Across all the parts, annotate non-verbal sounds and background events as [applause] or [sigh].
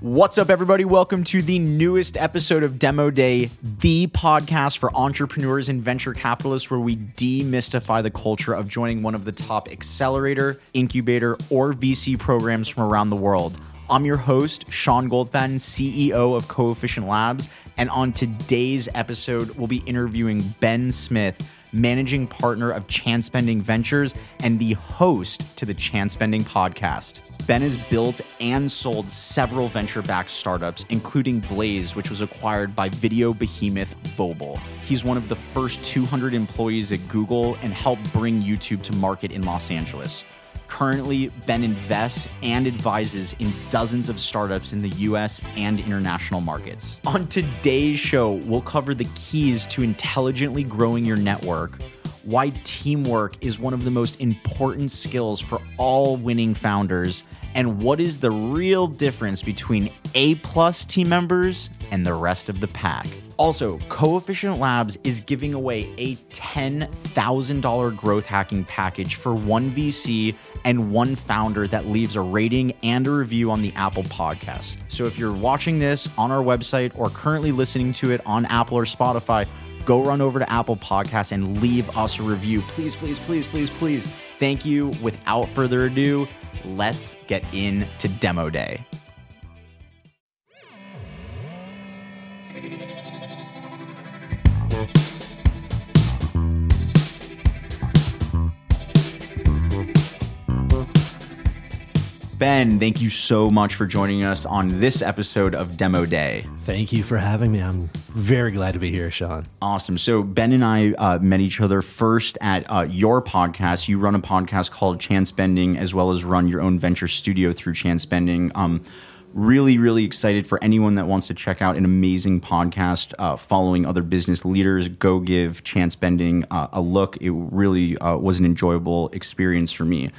What's up, everybody? Welcome to the newest episode of Demo Day, the podcast for entrepreneurs and venture capitalists, where we demystify the culture of joining one of the top accelerator, incubator, or VC programs from around the world. I'm your host, Sean Goldfaden, CEO of Coefficient Labs, and on today's episode, we'll be interviewing Ben Smith, managing partner of Chance Spending Ventures and the host to the Chance Spending podcast. Ben has built and sold several venture backed startups, including Blaze, which was acquired by video behemoth Vobile. He's one of the first 200 employees at Google and helped bring YouTube to market in Los Angeles. Currently, Ben invests and advises in dozens of startups in the US and international markets. On today's show, we'll cover the keys to intelligently growing your network why teamwork is one of the most important skills for all winning founders, and what is the real difference between A plus team members and the rest of the pack. Also, Coefficient Labs is giving away a $10,000 growth hacking package for one VC and one founder that leaves a rating and a review on the Apple podcast. So if you're watching this on our website or currently listening to it on Apple or Spotify, go run over to Apple Podcasts and leave us a review. Please, please, please, please, please. Thank you. Without further ado, let's get into demo day. Ben, thank you so much for joining us on this episode of Demo Day. Thank you for having me. I'm very glad to be here, Sean. Awesome. So, Ben and I uh, met each other first at uh, your podcast. You run a podcast called Chance Spending, as well as run your own venture studio through Chance Spending. Um, really, really excited for anyone that wants to check out an amazing podcast uh, following other business leaders. Go give Chance Spending uh, a look. It really uh, was an enjoyable experience for me.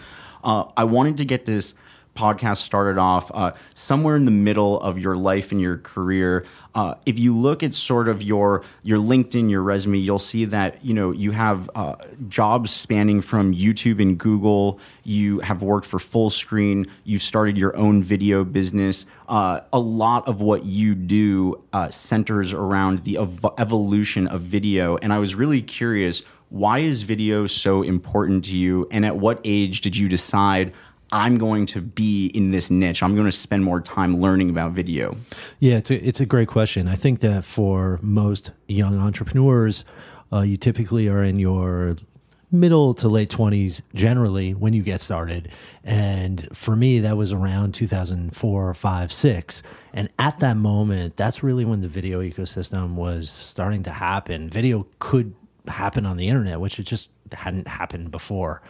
Uh, I wanted to get this podcast started off uh, somewhere in the middle of your life and your career. Uh, if you look at sort of your your LinkedIn, your resume, you'll see that you know you have uh, jobs spanning from YouTube and Google. You have worked for Fullscreen. You've started your own video business. Uh, a lot of what you do uh, centers around the ev- evolution of video, and I was really curious. Why is video so important to you? And at what age did you decide I'm going to be in this niche. I'm going to spend more time learning about video? Yeah, it's a, it's a great question. I think that for most young entrepreneurs, uh, you typically are in your middle to late 20s generally when you get started. And for me, that was around 2004, 5, 6. And at that moment, that's really when the video ecosystem was starting to happen. Video could happen on the internet, which it just hadn't happened before.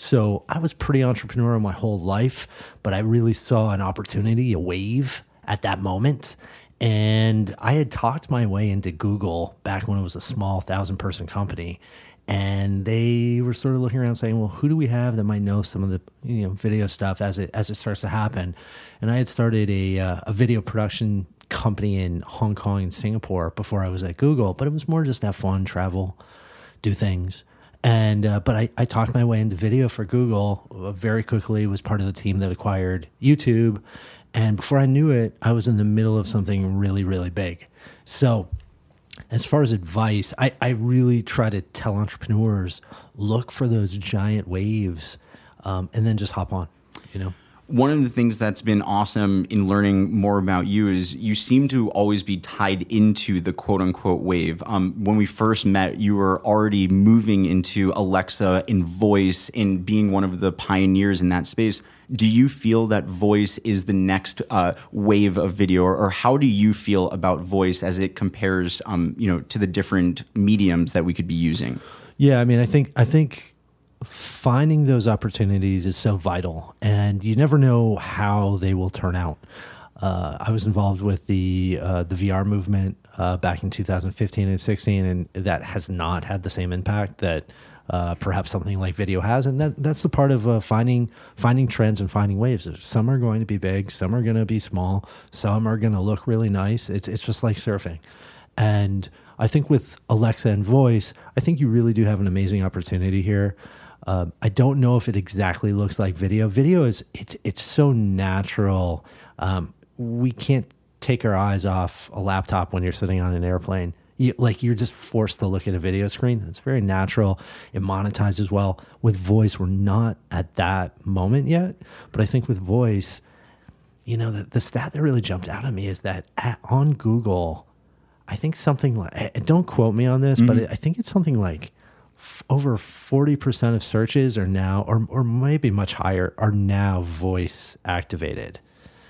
So I was pretty entrepreneurial my whole life, but I really saw an opportunity, a wave at that moment. And I had talked my way into Google back when it was a small thousand person company. And they were sort of looking around saying, well, who do we have that might know some of the you know video stuff as it as it starts to happen? And I had started a, uh, a video production company in Hong Kong and Singapore before I was at Google, but it was more just have fun, travel, do things. And uh, but I, I talked my way into video for Google uh, very quickly. Was part of the team that acquired YouTube, and before I knew it, I was in the middle of something really really big. So, as far as advice, I, I really try to tell entrepreneurs look for those giant waves, um, and then just hop on. You know one of the things that's been awesome in learning more about you is you seem to always be tied into the quote unquote wave. Um, when we first met, you were already moving into Alexa in voice and being one of the pioneers in that space. Do you feel that voice is the next uh, wave of video, or, or, how do you feel about voice as it compares, um, you know, to the different mediums that we could be using? Yeah, I mean, I think I think finding those opportunities is so vital, and you never know how they will turn out. Uh, I was involved with the uh, the VR movement uh, back in 2015 and 16, and that has not had the same impact that uh, perhaps something like video has. And that that's the part of uh, finding finding trends and finding waves. Some are going to be big, some are going to be small, some are going to look really nice. It's it's just like surfing, and I think with Alexa and voice, I think you really do have an amazing opportunity here. Um, I don't know if it exactly looks like video. Video is it's it's so natural. Um, we can't take our eyes off a laptop when you're sitting on an airplane. You, like you're just forced to look at a video screen. It's very natural. It monetizes well. With voice, we're not at that moment yet. But I think with voice, you know, the, the stat that really jumped out at me is that at, on Google, I think something like, don't quote me on this, mm-hmm. but I think it's something like f- over 40% of searches are now, or, or maybe much higher, are now voice activated.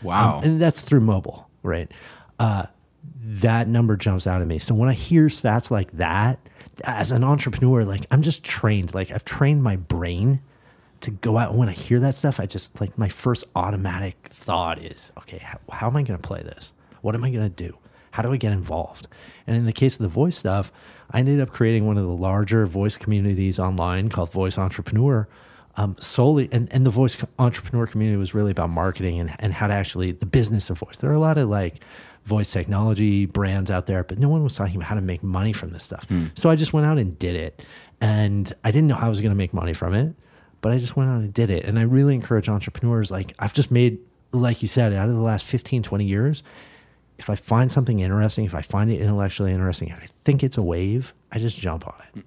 Wow. Um, and that's through mobile, right? Uh, that number jumps out at me. So when I hear stats like that, as an entrepreneur, like I'm just trained, like I've trained my brain to go out. When I hear that stuff, I just like my first automatic thought is, okay, how, how am I going to play this? What am I going to do? How do I get involved? And in the case of the voice stuff, I ended up creating one of the larger voice communities online called Voice Entrepreneur. Um, solely and, and the voice entrepreneur community was really about marketing and, and how to actually the business of voice. There are a lot of like voice technology brands out there, but no one was talking about how to make money from this stuff. Mm. So I just went out and did it. And I didn't know how I was going to make money from it, but I just went out and did it. And I really encourage entrepreneurs like I've just made, like you said, out of the last 15, 20 years, if I find something interesting, if I find it intellectually interesting, if I think it's a wave, I just jump on it.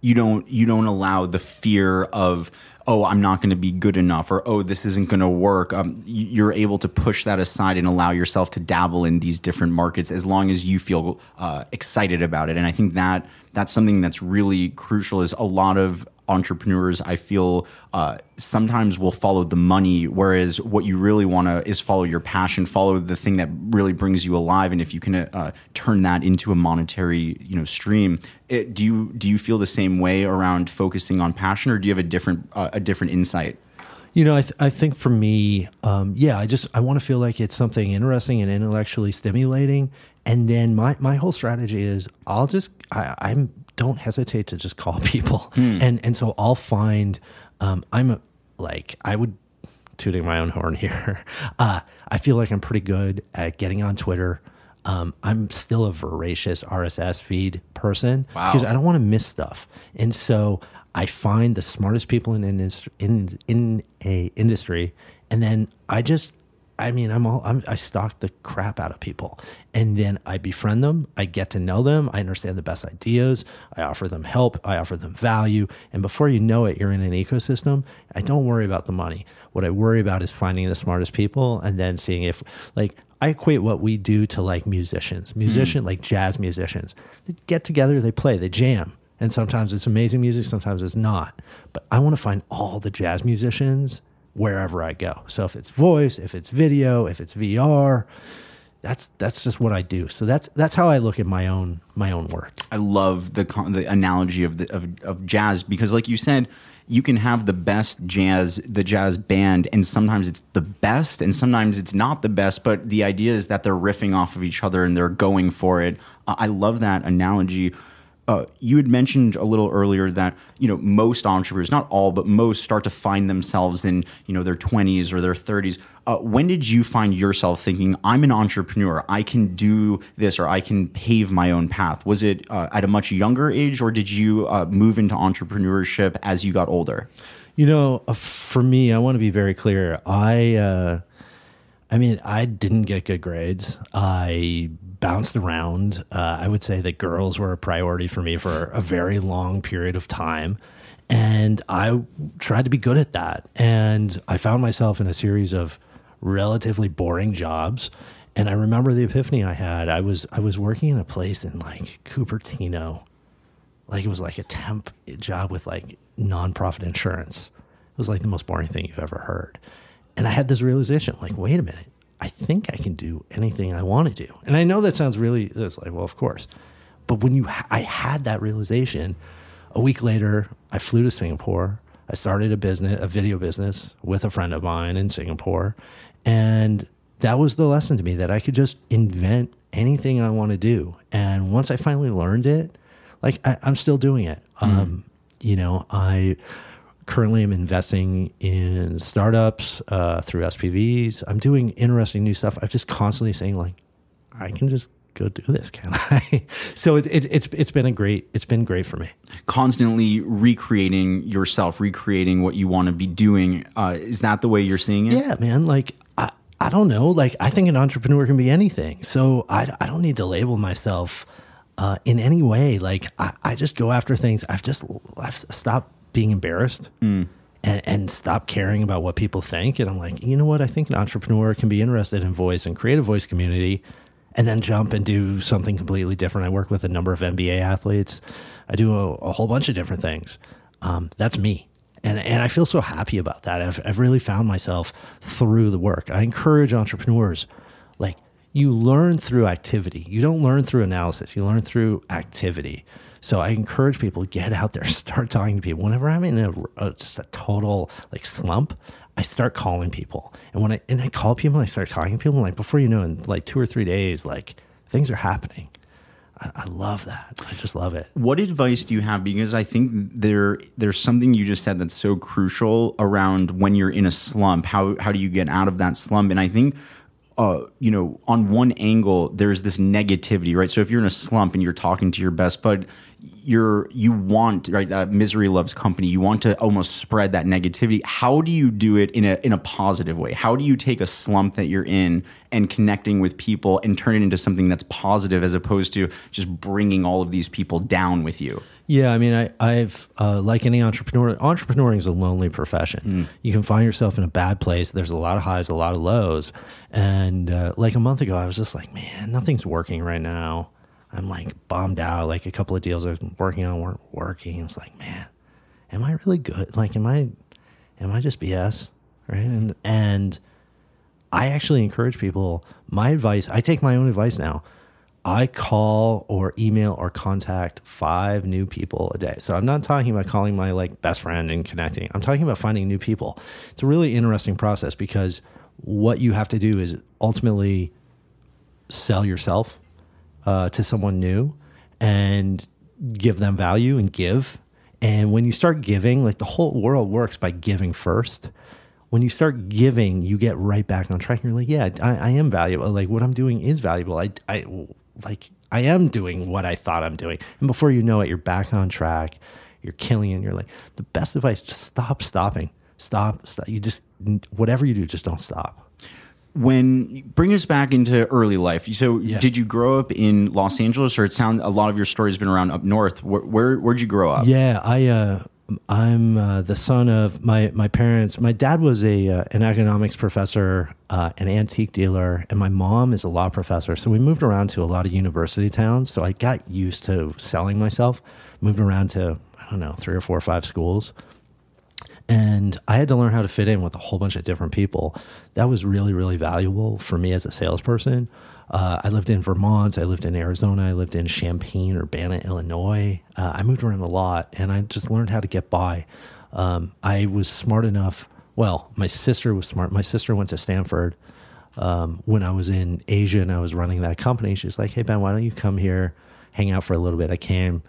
You don't you don't allow the fear of oh, I'm not going to be good enough, or oh, this isn't going to work. Um, you're able to push that aside and allow yourself to dabble in these different markets as long as you feel uh, excited about it. And I think that that's something that's really crucial. Is a lot of entrepreneurs I feel uh, sometimes will follow the money, whereas what you really want to is follow your passion, follow the thing that really brings you alive, and if you can uh, turn that into a monetary you know stream, it, do you do you feel the same way around focusing on passion, or do you have a different uh, a different insight? You know, I, th- I think for me, um, yeah, I just I want to feel like it's something interesting and intellectually stimulating, and then my my whole strategy is I'll just I, I'm don't hesitate to just call [laughs] people. Hmm. And and so I'll find um, I'm a, like I would tooting my own horn here. [laughs] Uh, I feel like I'm pretty good at getting on Twitter. Um, I'm still a voracious RSS feed person wow. because I don't want to miss stuff. And so I find the smartest people in in in a industry, and then I just I mean, I'm all I'm, I stalk the crap out of people, and then I befriend them. I get to know them. I understand the best ideas. I offer them help. I offer them value, and before you know it, you're in an ecosystem. I don't worry about the money. What I worry about is finding the smartest people, and then seeing if, like, I equate what we do to like musicians, musician mm. like jazz musicians. They get together, they play, they jam, and sometimes it's amazing music, sometimes it's not. But I want to find all the jazz musicians wherever I go. So if it's voice, if it's video, if it's VR, that's that's just what I do. So that's that's how I look at my own my own work. I love the the analogy of the of, of jazz because, like you said, you can have the best jazz the jazz band, and sometimes it's the best, and sometimes it's not the best. But the idea is that they're riffing off of each other and they're going for it. I love that analogy uh, you had mentioned a little earlier that you know most entrepreneurs, not all, but most, start to find themselves in you know their twenties or their thirties. Uh, when did you find yourself thinking, "I'm an entrepreneur. I can do this, or I can pave my own path"? Was it uh, at a much younger age, or did you uh, move into entrepreneurship as you got older? You know, uh, for me, I want to be very clear. I uh, I mean, I didn't get good grades. I bounced around. Uh, I would say that girls were a priority for me for a very long period of time. And I tried to be good at that. And I found myself in a series of relatively boring jobs. And I remember the epiphany I had. I was I was working in a place in like Cupertino. Like it was like a temp job with like nonprofit insurance. It was like the most boring thing you've ever heard. And I had this realization like, wait a minute, I think I can do anything I want to do. And I know that sounds really, it's like, well, of course. But when you, I had that realization a week later, I flew to Singapore. I started a business, a video business with a friend of mine in Singapore. And that was the lesson to me that I could just invent anything I want to do. And once I finally learned it, like I, am still doing it. Mm. Um, you know, I, currently I'm investing in startups uh, through SPVs. I'm doing interesting new stuff. I'm just constantly saying like, I can just go do this, can [laughs] I? so it, it, it's it's been a great it's been great for me. Constantly recreating yourself, recreating what you want to be doing. Uh, is that the way you're seeing it? Yeah, man. Like I, I don't know. Like, I think an entrepreneur can be anything. So I, I don't need to label myself uh, in any way. Like, I, I just go after things. I've just I've stopped being embarrassed and, and stop caring about what people think. And I'm like, you know what? I think an entrepreneur can be interested in voice and create a voice community and then jump and do something completely different. I work with a number of NBA athletes. I do a, a whole bunch of different things. Um, that's me. And, and I feel so happy about that. I've, I've really found myself through the work. I encourage entrepreneurs, like, you learn through activity. You don't learn through analysis. You learn through activity. So I encourage people to get out there, [laughs] start talking to people. Whenever I'm in a, a, just a total like slump, I start calling people. And when I and I call people and I start talking to people, like before you know, in like two or three days, like things are happening. I, I love that. I just love it. What advice do you have? Because I think there there's something you just said that's so crucial around when you're in a slump. How how do you get out of that slump? And I think uh, you know, on one angle, there's this negativity, right? So if you're in a slump and you're talking to your best bud, you're you want right that misery loves company. You want to almost spread that negativity. How do you do it in a in a positive way? How do you take a slump that you're in and connecting with people and turn it into something that's positive as opposed to just bringing all of these people down with you? Yeah i mean I, i've uh, like any entrepreneur entrepreneuring is a lonely profession. Mm. you can find yourself in a bad place. There's a lot of highs a lot of lows. And uh, like a month ago i was just like man nothing's working right now I'm like bummed out. Like a couple of deals I was working on weren't working. It's like, man, am I really good? Like, am I, am I just BS? Right. And, and I actually encourage people, my advice, I take my own advice now. I call or email or contact five new people a day. So I'm not talking about calling my like best friend and connecting. I'm talking about finding new people. It's a really interesting process because what you have to do is ultimately sell yourself uh, to someone new and give them value and give. And when you start giving, like the whole world works by giving first. When you start giving, you get right back on track. And you're like, yeah, I, I am valuable. Like what I'm doing is valuable. I, I like I am doing what I thought I'm doing. And before you know it, you're back on track. You're killing it. You're like, the best advice, just stop stopping. Stop, stop. You just, whatever you do, just don't stop when bring us back into early life. So yeah. did you grow up in los angeles or it sounds a lot of your story has been around up north. Where, where where'd you grow up? Yeah i uh i'm uh, the son of my my parents my dad was a uh, an economics professor uh, an antique dealer and my mom is a law professor. So we moved around to a lot of university towns. So i got used to selling myself. Moved around to i don't know three or four or five schools and I had to learn how to fit in with a whole bunch of different people. That was really, really valuable for me as a salesperson. Uh, I lived in Vermont, I lived in Arizona, I lived in Champaign, Urbana, Illinois. Uh, I moved around a lot and I just learned how to get by. Um, I was smart enough. Well, my sister was smart. My sister went to Stanford um, when I was in Asia and I was running that company. She's like, hey, Ben, why don't you come here, hang out for a little bit? I came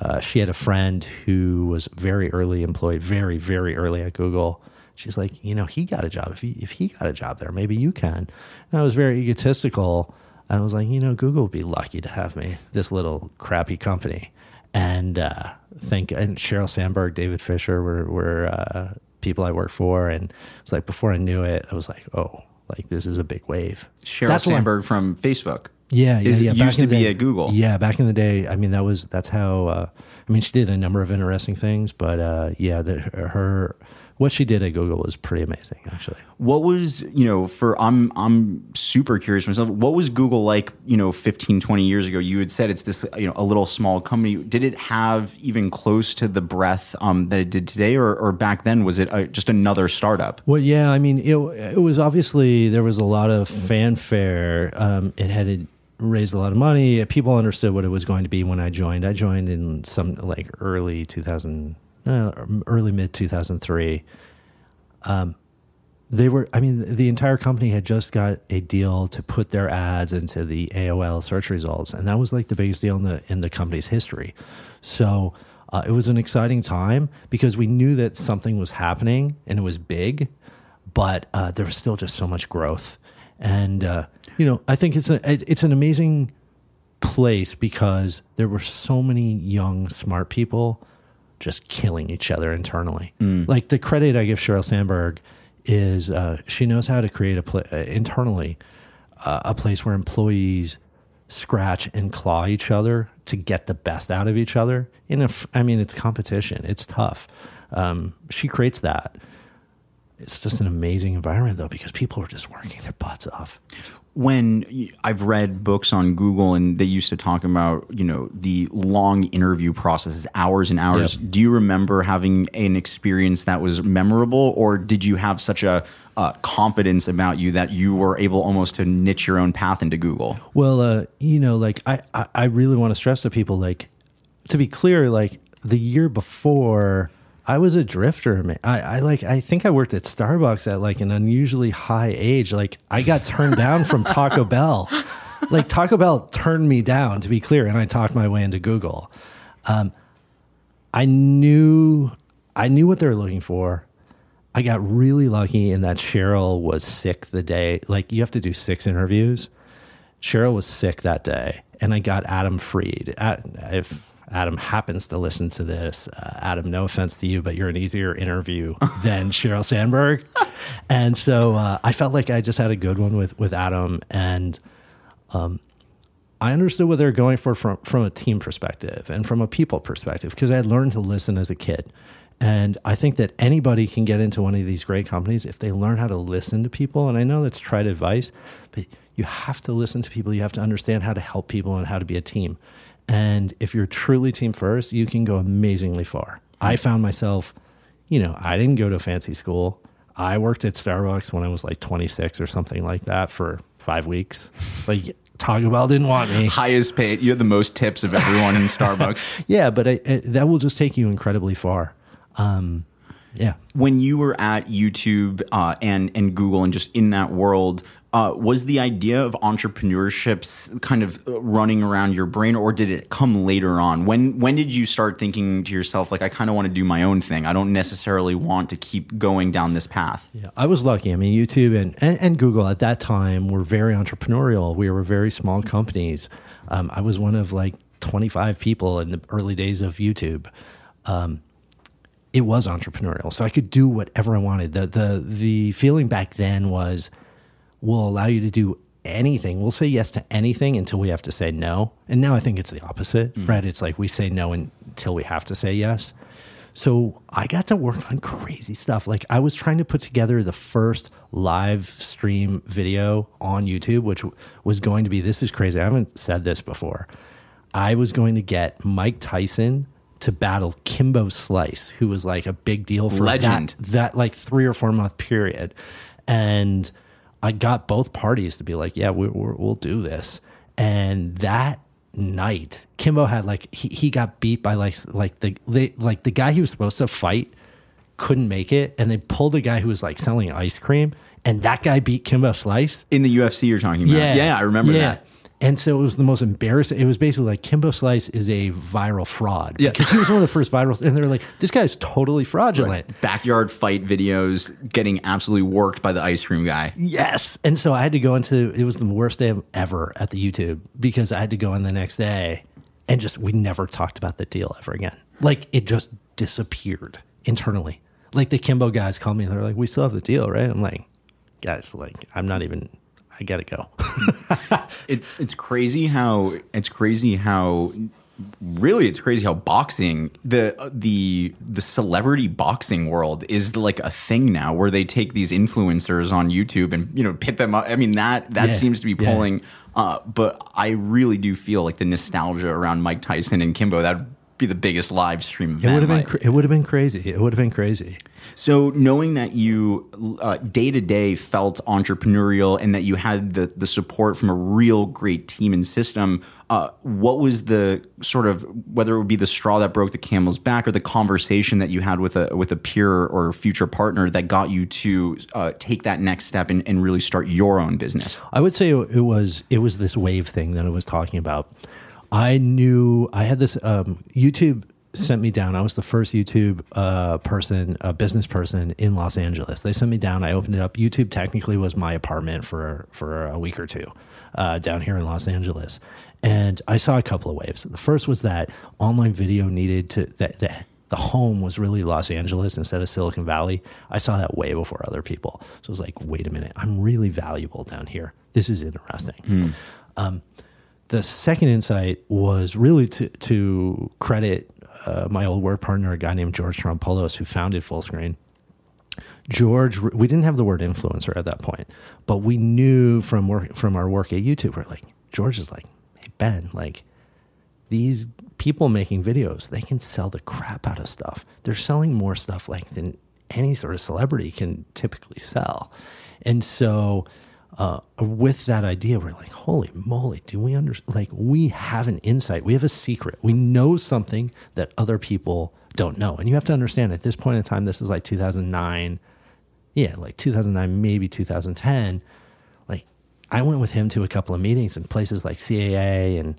uh, she had a friend who was very early employed, very, very early at Google. She's like, you know, he got a job. If he if he got a job there, maybe you can. And I was very egotistical. And I was like, you know, Google would be lucky to have me, this little crappy company. And uh, think and Sheryl Sandberg, David Fischer were were uh, people I worked for, and it's like before I knew it, I was like, oh, like this is a big wave. Sheryl That's Sandberg from Facebook. Yeah, yeah, is, yeah. Used to be day, at Google. Yeah, back in the day. I mean, that was that's how. Uh, I mean, she did a number of interesting things, but uh, yeah, the, her what she did at Google was pretty amazing, actually. What was, you know, for I'm I'm super curious myself. What was Google like, you know, 15, 20 years ago? You had said it's this, you know, a little small company. Did it have even close to the breadth um, that it did today, or, or back then was it a, just another startup? Well, yeah, I mean, it it was obviously there was a lot of fanfare. Um, it had raised a lot of money. People understood what it was going to be when I joined. I joined in some like early 2000 uh, early mid 2003. Um, they were, I mean, the entire company had just got a deal to put their ads into the AOL search results, and that was like the biggest deal in the in the company's history. So uh, it was an exciting time because we knew that something was happening and it was big, but uh, there was still just so much growth. And uh, you know, I think it's a it's an amazing place because there were so many young, smart people just killing each other internally. Mm. Like the credit I give Sheryl Sandberg is uh, she knows how to create a pla uh, internally uh, a place where employees scratch and claw each other to get the best out of each other. In a, f- I mean, it's competition. It's tough. Um, she creates that. It's just an amazing environment though because people are just working their butts off when I've read books on Google and they used to talk about, you know, the long interview processes, hours and hours. Yep. Do you remember having an experience that was memorable or did you have such a uh, confidence about you that you were able almost to niche your own path into Google? Well, uh, you know, like I, I, I really want to stress to people, like, to be clear, like the year before, I was a drifter, man. I, I like I think I worked at Starbucks at like an unusually high age. Like I got turned down from Taco [laughs] Bell. Like Taco Bell turned me down, to be clear, and I talked my way into Google. Um, I knew I knew what they were looking for. I got really lucky in that Sheryl was sick the day. Like you have to do six interviews. Sheryl was sick that day, and I got Adam Fried. If Adam happens to listen to this, uh, Adam, no offense to you, but you're an easier interview [laughs] than Sheryl Sandberg. And so uh, I felt like I just had a good one with, with Adam. And um, I understood what they were going for from, from a team perspective and from a people perspective because I had learned to listen as a kid. And I think that anybody can get into one of these great companies if they learn how to listen to people. And I know that's tried advice, but you have to listen to people. You have to understand how to help people and how to be a team. And if you're truly team first, you can go amazingly far. I found myself, you know, I didn't go to a fancy school. I worked at Starbucks when I was like 26 or something like that for five weeks. Like Taco Bell didn't want me. Highest paid. You had the most tips of everyone in [laughs] Starbucks. yeah, but I, I, that will just take you incredibly far. Um, yeah. When you were at YouTube uh, and and Google and just in that world, uh, was the idea of entrepreneurship kind of running around your brain, or did it come later on? When when did you start thinking to yourself like, I kind of want to do my own thing? I don't necessarily want to keep going down this path. Yeah, I was lucky. I mean, YouTube and, and, and Google at that time were very entrepreneurial. We were very small companies. Um, I was one of like 25 people in the early days of YouTube. Um, it was entrepreneurial, so I could do whatever I wanted. the the The feeling back then was will allow you to do anything. We'll say yes to anything until we have to say no. And now I think it's the opposite, mm. right? It's like we say no until we have to say yes. So I got to work on crazy stuff. Like I was trying to put together the first live stream video on YouTube, which was going to be this is crazy. I haven't said this before. I was going to get Mike Tyson to battle Kimbo Slice, who was like a big deal for Legend. That, that like three or four month period. And I got both parties to be like, yeah, we, will do this. And that night, Kimbo had like he, he got beat by like like the they, like the guy he was supposed to fight couldn't make it, and they pulled the guy who was like selling ice cream, and that guy beat Kimbo Slice in the UFC. You're talking about, yeah, yeah, I remember yeah. that. And so it was the most embarrassing. It was basically like Kimbo Slice is a viral fraud yeah. because he was one of the first viral. And they're like, this guy's totally fraudulent. Right. Backyard fight videos getting absolutely worked by the ice cream guy. Yes. And so I had to go into it was the worst day ever at the YouTube because I had to go in the next day and just we never talked about the deal ever again. Like it just disappeared internally. Like the Kimbo guys called me and they're like, we still have the deal, right? I'm like, guys, like I'm not even I gotta go. [laughs] it, it's crazy how it's crazy how really it's crazy how boxing the the the celebrity boxing world is like a thing now where they take these influencers on YouTube and you know pit them up. I mean that that yeah, seems to be pulling. Yeah. Uh, but I really do feel like the nostalgia around Mike Tyson and Kimbo that be the biggest live stream event. It would have been it would have been crazy. It would have been crazy. So knowing that you day to day felt entrepreneurial and that you had the the support from a real great team and system, uh, what was the sort of whether it would be the straw that broke the camel's back or the conversation that you had with a with a peer or future partner that got you to uh, take that next step and, and really start your own business? I would say it was it was this wave thing that I was talking about I knew I had this um, YouTube sent me down. I was the first YouTube uh, person, a business person in Los Angeles. They sent me down. I opened it up. YouTube technically was my apartment for for a week or two uh, down here in Los Angeles, and I saw a couple of waves. The first was that online video needed to that, that the home was really Los Angeles instead of Silicon Valley. I saw that way before other people. So I was like, wait a minute, I'm really valuable down here. This is interesting. Um, the second insight was really to, to credit uh, my old work partner, a guy named George Strompolos, who founded Fullscreen. George, we didn't have the word influencer at that point, but we knew from work from our work at YouTube, we're like, George is like, hey Ben, like these people making videos, they can sell the crap out of stuff. They're selling more stuff like than any sort of celebrity can typically sell. And so uh, with that idea, we're like, holy moly, do we understand? like we have an insight, we have a secret, we know something that other people don't know, and you have to understand at this point in time, this is like 2009, yeah, like 2009, maybe 2010. Like I went with him to a couple of meetings in places like CAA, and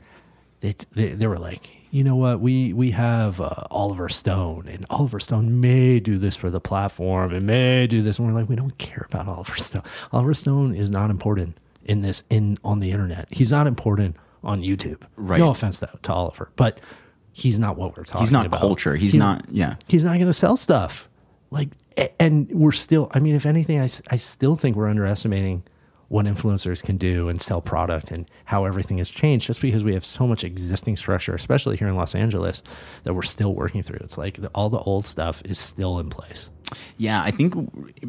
they they, they were like, you know what, we we have uh, Oliver Stone, and Oliver Stone may do this for the platform, and may do this, and we're like, we don't care about [laughs] Oliver Stone. Oliver Stone is not important in this in on the internet. He's not important on YouTube. Right. No offense to, to Oliver, but he's not what we're talking. He's not about. culture. He's He- not. Yeah. he's not going to sell stuff. Like, and we're still, I mean, if anything, I I still think we're underestimating what influencers can do and sell product and how everything has changed just because we have so much existing structure, especially here in Los Angeles, that we're still working through. It's like the, all the old stuff is still in place. Yeah, I think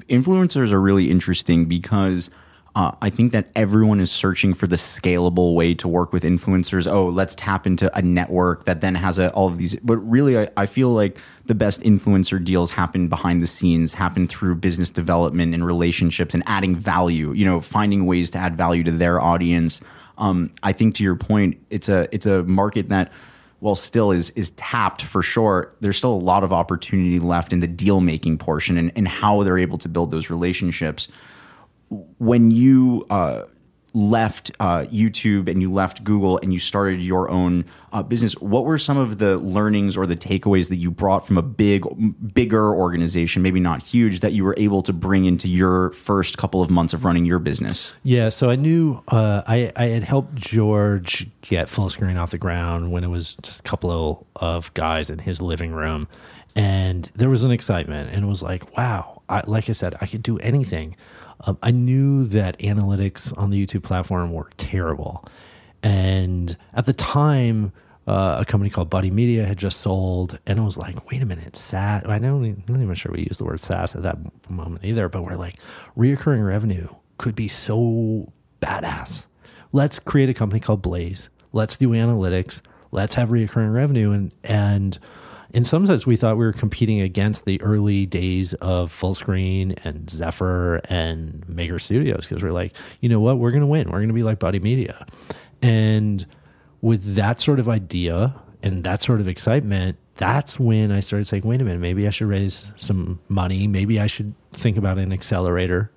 influencers are really interesting because uh, I think that everyone is searching for the scalable way to work with influencers. Oh, let's tap into a network that then has a, all of these. But really, I, I feel like the best influencer deals happen behind the scenes, happen through business development and relationships and adding value. You know, finding ways to add value to their audience. Um, I think to your point, it's a it's a market that while still is is tapped for sure, there's still a lot of opportunity left in the deal making portion and, and how they're able to build those relationships. When you uh, left uh, YouTube and you left Google and you started your own uh, business, what were some of the learnings or the takeaways that you brought from a big, bigger organization, maybe not huge, that you were able to bring into your first couple of months of running your business? Yeah, so I knew uh, I I had helped George get Fullscreen off the ground when it was just a couple of, guys in his living room, and there was an excitement, and it was like, wow, I, like I said, I could do anything. Um, I knew that analytics on the YouTube platform were terrible, and at the time. Uh, a company called Buddy Media had just sold, and I was like, "Wait a minute, SaaS." I don't, I'm not even sure we used the word SaaS at that moment either, but we're like, reoccurring revenue could be so badass. Let's create a company called Blaze. Let's do analytics. Let's have reoccurring revenue. And and in some sense, we thought we were competing against the early days of Fullscreen and Zefr and Maker Studios because we're like, you know what, we're gonna win. We're gonna be like Buddy Media. And with that sort of idea and that sort of excitement, that's when I started saying, wait a minute, maybe I should raise some money. Maybe I should think about an accelerator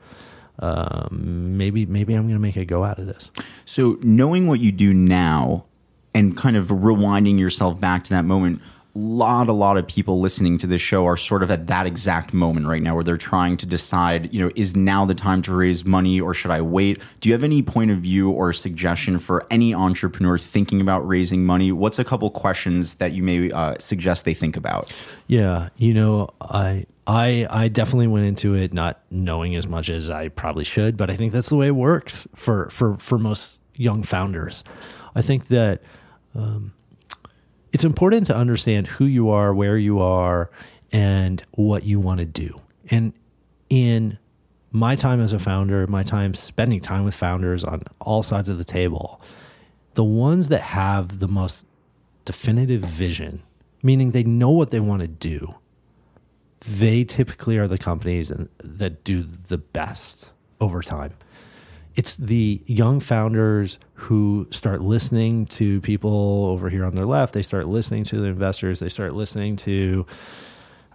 um, maybe maybe I'm going to make a go out of this. So, knowing what you do now and kind of rewinding yourself back to that moment, lot, a lot of people listening to this show are sort of at that exact moment right now where they're trying to decide, you know, is now the time to raise money or should I wait? Do you have any point of view or suggestion for any entrepreneur thinking about raising money? What's a couple questions that you may uh, suggest they think about? Yeah, you know, I I I definitely went into it not knowing as much as I probably should, but I think that's the way it works for for for most young founders. I think that um, it's important to understand who you are, where you are, and what you want to do. And in my time as a founder, my time spending time with founders on all sides of the table, the ones that have the most definitive vision, meaning they know what they want to do, they typically are the companies that do the best over time. It's the young founders who start listening to people over here on their left. They start listening to the investors. They start listening to,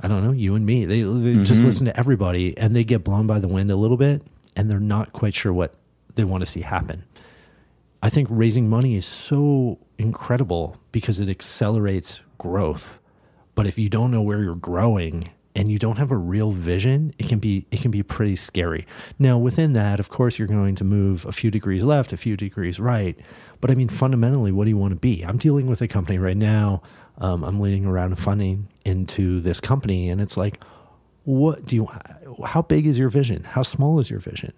I don't know, you and me. They, they just mm-hmm. listen to everybody and they get blown by the wind a little bit and they're not quite sure what they want to see happen. I think raising money is so incredible because it accelerates growth. But if you don't know where you're growing and you don't have a real vision, it can be it can be pretty scary. Now, within that, of course, you're going to move a few degrees left, a few degrees right. But I mean, fundamentally, what do you want to be? I'm dealing with a company right now um, I'm leading around of funding into this company, and it's like, what do you? How big is your vision? How small is your vision?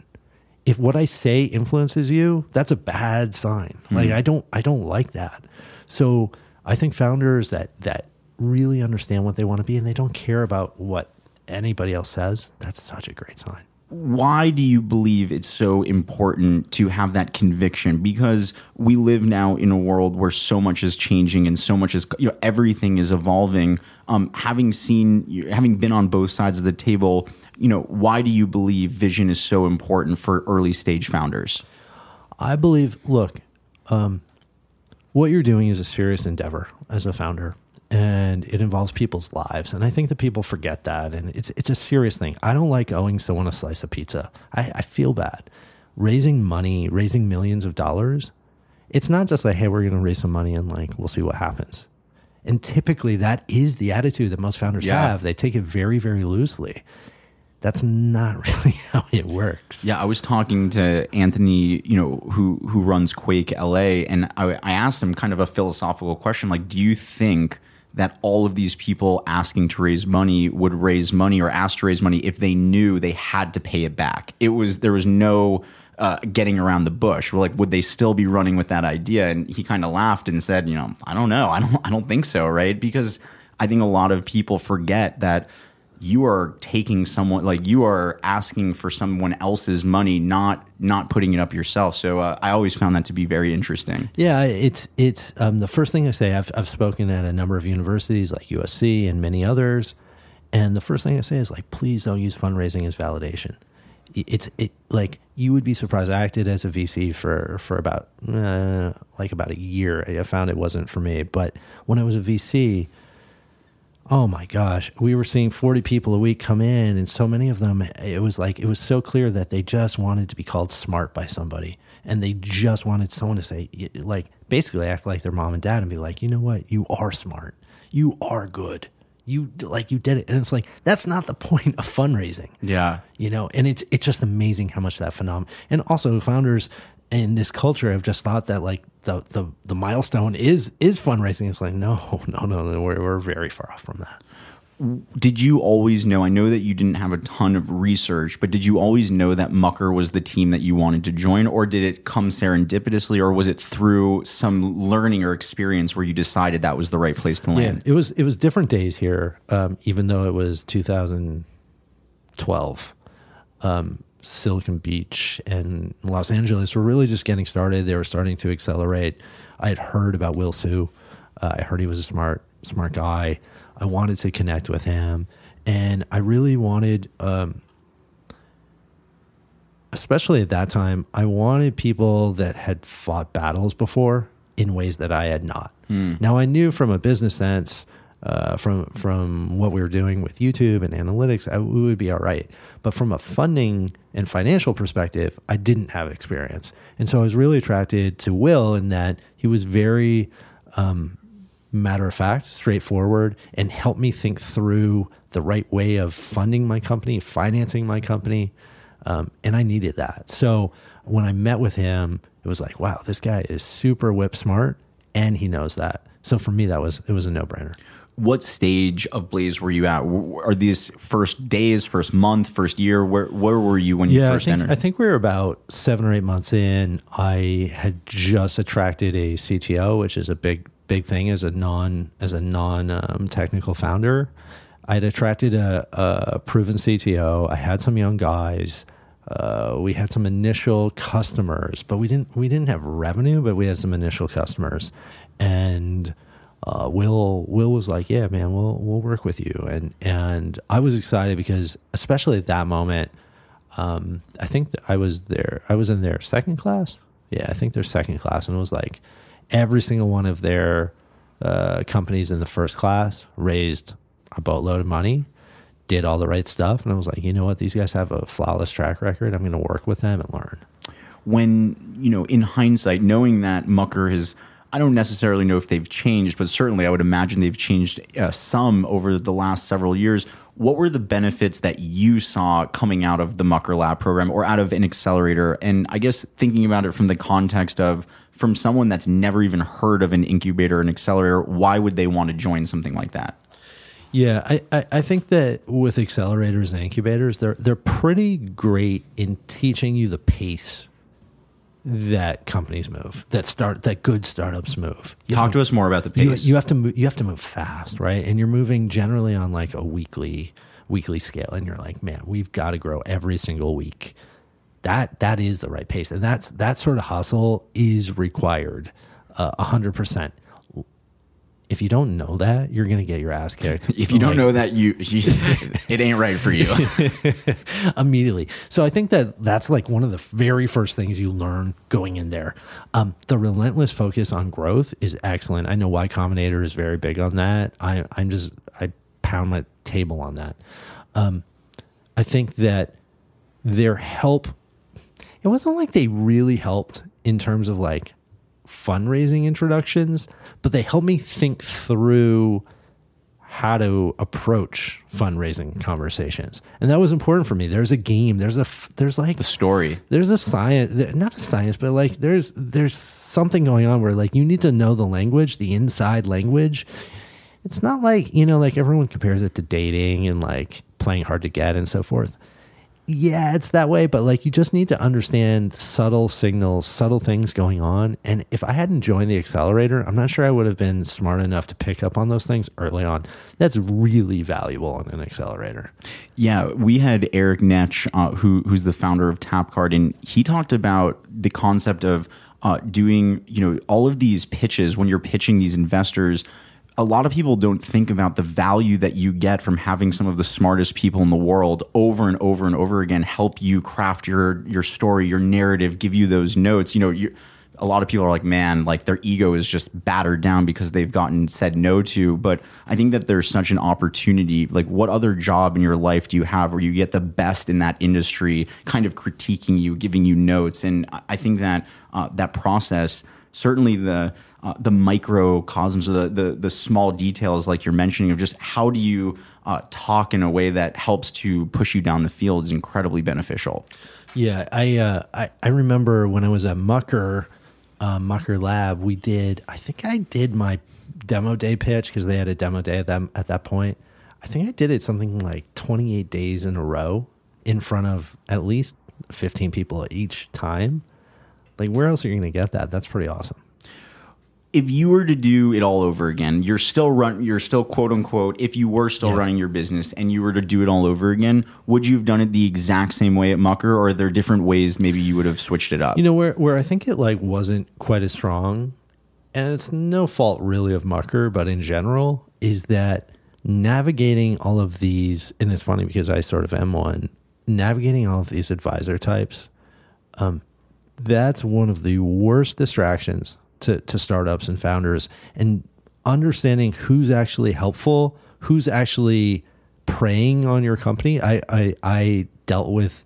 If what I say influences you, that's a bad sign. Like I don't, I don't like that. So I think founders that that really understand what they want to be and they don't care about what anybody else says, that's such a great sign. why do you believe it's so important to have that conviction? Because we live now in a world where so much is changing and so much is you know everything is evolving. Um, having seen having been on both sides of the table you know why do you believe vision is so important for early stage founders? I believe, look, um, what you're doing is a serious endeavor as a founder, and it involves people's lives. And I think that people forget that, and it's it's a serious thing. I don't like owing someone a slice of pizza. I, I feel bad. Raising money, raising millions of dollars, it's not just like, hey, we're going to raise some money and like we'll see what happens. And typically, that is the attitude that most founders Yeah. have. They take it very, very loosely. That's not [laughs] really how it works. Yeah, I was talking to Anthony, you know, who who runs Quake LA, and I, I asked him kind of a philosophical question, like, do you think that all of these people asking to raise money would raise money or ask to raise money if they knew they had to pay it back? It was there was no uh, getting around the bush. We're like, would they still be running with that idea? And he kind of laughed and said, you know, I don't know, I don't, I don't think so, right? Because I think a lot of people forget that you are taking someone like you are asking for someone else's money not not putting it up yourself so uh, i always found that to be very interesting Yeah, it's it's um, the first thing I say. I've I've spoken at a number of universities like USC and many others, and the first thing I say is like, please don't use fundraising as validation. It's it like you would be surprised. I acted as a VC for for about uh, like about a year. I found it wasn't for me, but when I was a VC, oh my gosh, we were seeing 40 people a week come in, and so many of them, it was like, it was so clear that they just wanted to be called smart by somebody. And they just wanted someone to say, like, basically act like their mom and dad and be like, you know what? You are smart. You are good. You like, you did it. And it's like, that's not the [laughs] point of fundraising yeah you know and it's it's just amazing how much that phenomenon and also founders in this culture have just thought that like the the, the milestone is is fundraising. It's like [laughs] no no no we're, we're very far off from that. Did you always know i know that you didn't have a ton of research but did you always know that mucker was the team that you wanted to join or did it come serendipitously or was it through some learning or experience where you decided that was the right place to land? It was it was different days here um, even though it was 2012 um, Silicon Beach and Los Angeles were really just getting started. They were starting to accelerate. I had heard about Will Hsu. Uh, I heard he was a smart, smart guy. I wanted to connect with him, and I really wanted, um, especially at that time, I wanted people that had fought battles before in ways that I had not. Now I knew from a business sense uh, from from what we were doing with YouTube and analytics, I, we would be all right. But from a funding and financial perspective, I didn't have experience, and so I was really attracted to Will in that he was very um, matter of fact, straightforward, and helped me think through the right way of funding my company, financing my company, um, and I needed that. So when I met with him, it was like, wow, this guy is super whip smart, and he knows that. So for me, that was it was a no brainer. What stage of Blaze were you at? Are these first days, first month, first year? Where where were you when you Yeah, I first think, entered? I think we were about seven or eight months in. I had just attracted a CTO, which is a big big thing as a non as a non um, technical founder. I had attracted a, a proven CTO. I had some young guys. Uh, we had some initial customers, but we didn't we didn't have revenue, but we had some initial customers, and uh, Will Will was like, "Yeah, man, we'll we'll work with you," and and I was excited because especially at that moment, um, I think I was there. I was in their second class. Yeah, I think their second class, and it was like every single one of their uh, companies in the first class raised a boatload of money, did all the right stuff, and I was like, you know what, these guys have a flawless track record. I'm going to work with them and learn. when you know in hindsight knowing that mucker has i don't necessarily know if they've changed but certainly i would imagine they've changed uh, some over the last several years what were the benefits that you saw coming out of the mucker lab program or out of an accelerator and i guess thinking about it from the context of from someone that's never even heard of an incubator and accelerator, why would they want to join something like that? Yeah, I, I, I think that with accelerators and incubators, they're they're pretty great in teaching you the pace that companies move, that start that good startups move. You Talk to us more about the pace. you have to move, you have to move fast, right? And you're moving generally on like a weekly weekly scale, and you're like, man, we've got to grow every single week. That that is the right pace, and that's that sort of hustle is required, uh, a hundred percent. If you don't know that, you're gonna get your ass kicked. [laughs] if you don't Like, know that, you, you [laughs] it ain't right for you. [laughs] immediately. So I think that that's like one of the very first things you learn going in there. Um, the relentless focus on growth is excellent. I know Y Combinator is very big on that. I, I'm just I pound my table on that. Um, I think that their help. It wasn't like they really helped in terms of like fundraising introductions, but they helped me think through how to approach fundraising conversations, and that was important for me. There's a game. There's a there's like the story. there's a science, not a science, but like there's there's something going on where like you need to know the language, the inside language. It's not like you know, like everyone compares it to dating and like playing hard to get and so forth. Yeah, it's that way, but like you just need to understand subtle signals, subtle things going on. And if I hadn't joined the accelerator, I'm not sure I would have been smart enough to pick up on those things early on. That's really valuable in an accelerator. Yeah, we had Eric Netsch, uh, who who's the founder of Tapcart, and he talked about the concept of uh, doing, you know, all of these pitches when you're pitching these investors. A lot of people don't think about the value that you get from having some of the smartest people in the world over and over and over again help you craft your your story, your narrative, give you those notes. You know, you a lot of people are like, man, like their ego is just battered down because they've gotten said no to. But I think that there's such an opportunity. Like, what other job in your life do you have where you get the best in that industry, kind of critiquing you, giving you notes? And I- think that uh, that process, certainly the uh, the microcosms or the, the the small details, like you're mentioning, of just how do you uh, talk in a way that helps to push you down the field is incredibly beneficial. Yeah, I uh, I, I remember when I was at Mucker, uh, Mucker Lab, we did. I think I did my demo day pitch because they had a demo day at that at that point. I think I did it something like 28 days in a row in front of at least 15 people each time. Like, where else are you going to get that? That's pretty awesome. If you were to do it all over again, you're still run, you're still quote unquote. If you were still Yeah. running your business and you were to do it all over again, would you have done it the exact same way at Mucker, or are there different ways maybe you would have switched it up? You know where where I think it like wasn't quite as strong, and it's no fault really of Mucker, but in general, is that navigating all of these, and it's funny because I sort of am one, navigating all of these advisor types, um, that's one of the worst distractions to, to startups and founders and understanding who's actually helpful, who's actually preying on your company. I, I, I dealt with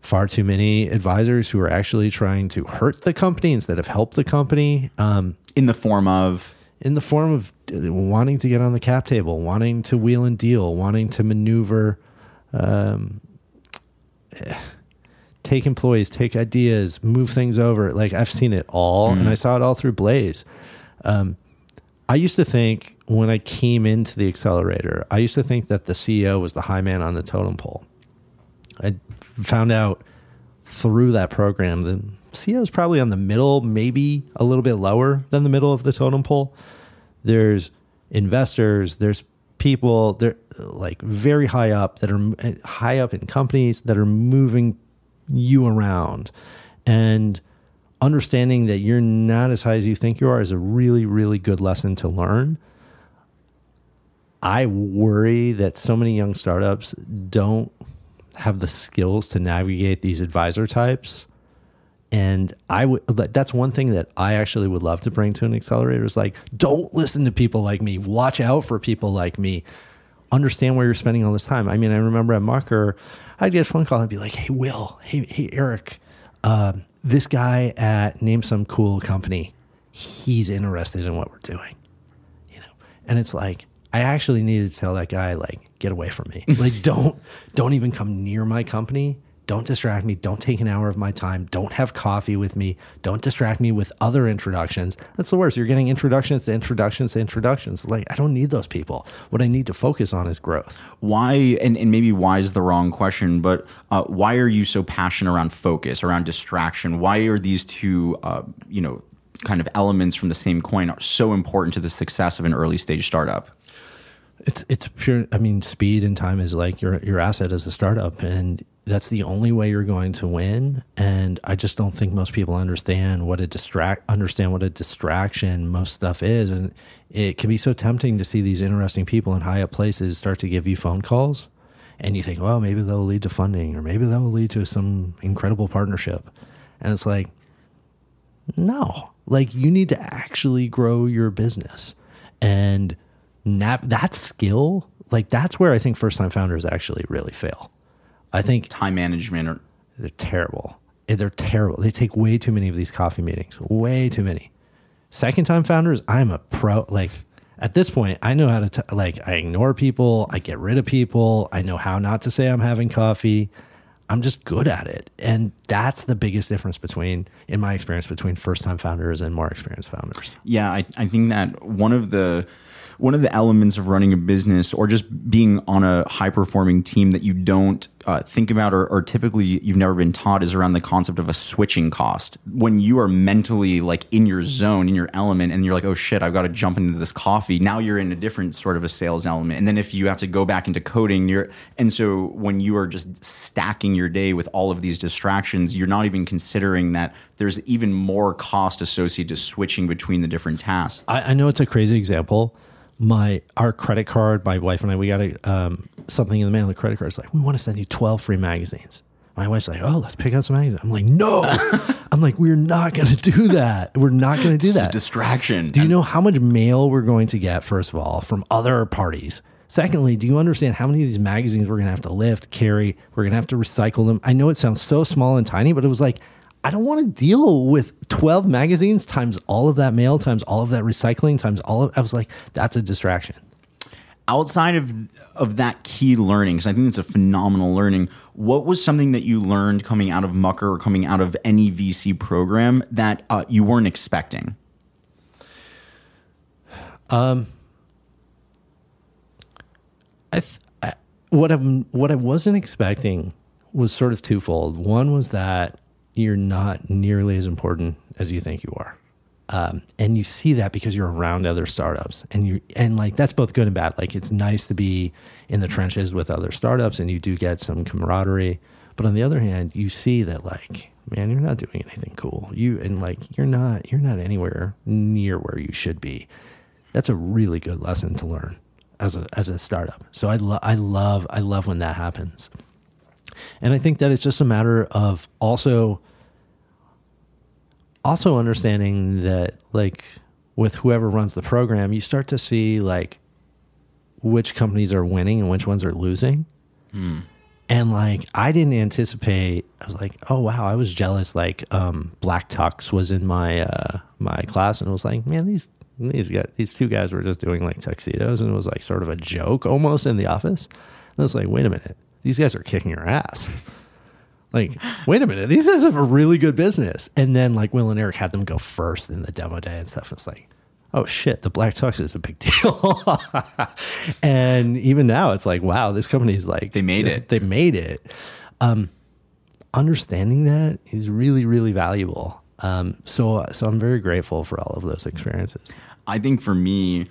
far too many advisors who are actually trying to hurt the company instead of help the company um, in the form of in the form of uh, wanting to get on the cap table, wanting to wheel and deal, wanting to maneuver, um, eh, take employees, take ideas, move things over. Like I've seen it all, and I saw it all through Blaze. Um, I used to think when I came into the accelerator, I used to think that the CEO was the high man on the totem pole. I found out through that program the CEO is probably on the middle, maybe a little bit lower than the middle of the totem pole. There's investors, there's people they're like very high up that are high up in companies that are moving you around. And understanding that you're not as high as you think you are is a really really good lesson to learn. I worry that so many young startups don't have the skills to navigate these advisor types. And i would that's one thing that i actually would love to bring to an accelerator is like don't listen to people like me. Watch out for people like me understand where you're spending all this time. I mean i remember at Mucker i'd get a phone call and be like hey will hey, hey eric um, this guy at name some cool company he's interested in what we're doing. You know? And it's like i actually needed to tell that guy like get away from me. [laughs] Like don't don't even come near my company Don't distract me. Don't take an hour of my time. Don't have coffee with me. Don't distract me with other introductions. That's the worst. You're getting introductions to introductions to introductions. Like, I don't need those people. What I need to focus on is growth. Why, and, and maybe why is the wrong question, but uh, why are you so passionate around focus, around distraction? Why are these two, uh, you know, kind of elements from the same coin are so important to the success of an early stage startup? It's it's pure. I mean, speed and time is like your your asset as a startup, and that's the only way you're going to win. And I just don't think most people understand what a distract understand what a distraction most stuff is, and it can be so tempting to see these interesting people in high up places start to give you phone calls, and you think, well, maybe they'll lead to funding, or maybe that will lead to some incredible partnership, and it's like, no, like you need to actually grow your business, and nav- that skill, like that's where I think first time founders actually really fail. I think Time management or they're terrible. Eh, They're terrible. They take way too many of these coffee meetings. Way too many. Second time founders, I'm a pro. Like at this point, I know how to t- like. I ignore people. I get rid of people. I know how not to say I'm having coffee. I'm just good at it, and that's the biggest difference between, in my experience, between first time founders and more experienced founders. Yeah, I, I think that one of the one of the elements of running a business or just being on a high performing team that you don't uh, think about or, or typically you've never been taught is around the concept of a switching cost. When you are mentally like in your zone, in your element, and you're like, oh shit, I've got to jump into this coffee. Now you're in a different sort of a sales element. And then if you have to go back into coding, you're and so when you are just stacking your day with all of these distractions, you're not even considering that there's even more cost associated to switching between the different tasks. I, I know it's a crazy example. My our credit card, my wife and I, we got a, um, something in the mail. The credit card is like, we want to send you twelve free magazines. My wife's like, oh, let's pick out some magazines. I'm like, no. [laughs] I'm like, we're not going to do that. We're not going to do It's a that. distraction. Do you know how much mail we're going to get, first of all, from other parties? Secondly, do you understand how many of these magazines we're going to have to lift, carry? We're going to have to recycle them. I know it sounds so small and tiny, but it was like, I don't want to deal with 12 magazines times all of that mail, times all of that recycling, times all of I was like, that's a distraction. outside of of that key learning because i think it's a phenomenal learning what was something that you learned coming out of mucker or coming out of any vc program that uh, you weren't expecting I, th- I what I'm what I wasn't expecting was sort of twofold. One was that you're not nearly as important as you think you are, um, and you see that because you're around other startups, and you and like that's both good and bad. Like it's nice to be in the trenches with other startups, and you do get some camaraderie. But on the other hand, you see that like man, you're not doing anything cool. You and like you're not you're not anywhere near where you should be. That's a really good lesson to learn as a as a startup. So I lo- I love I love when that happens. And I think that it's just a matter of also also understanding that like with whoever runs the program, you start to see like which companies are winning and which ones are losing. And like I didn't anticipate I was like, "Oh wow, I was jealous like um Black Tux was in my uh my class and was like, "Man, these these guys, these two guys were just doing like tuxedos and it was like sort of a joke almost in the office." And I was like, "Wait a minute. These guys are kicking your ass." like, wait a minute, these guys have a really good business. And then like Will and Eric had them go first in the demo day and stuff. And It's like, oh shit, the black tux is a big deal. [laughs] and even now it's like, wow, this company is like They made it. They made it. Um, understanding that is really, really valuable. Um, so so I'm very grateful for all of those experiences. I think for me,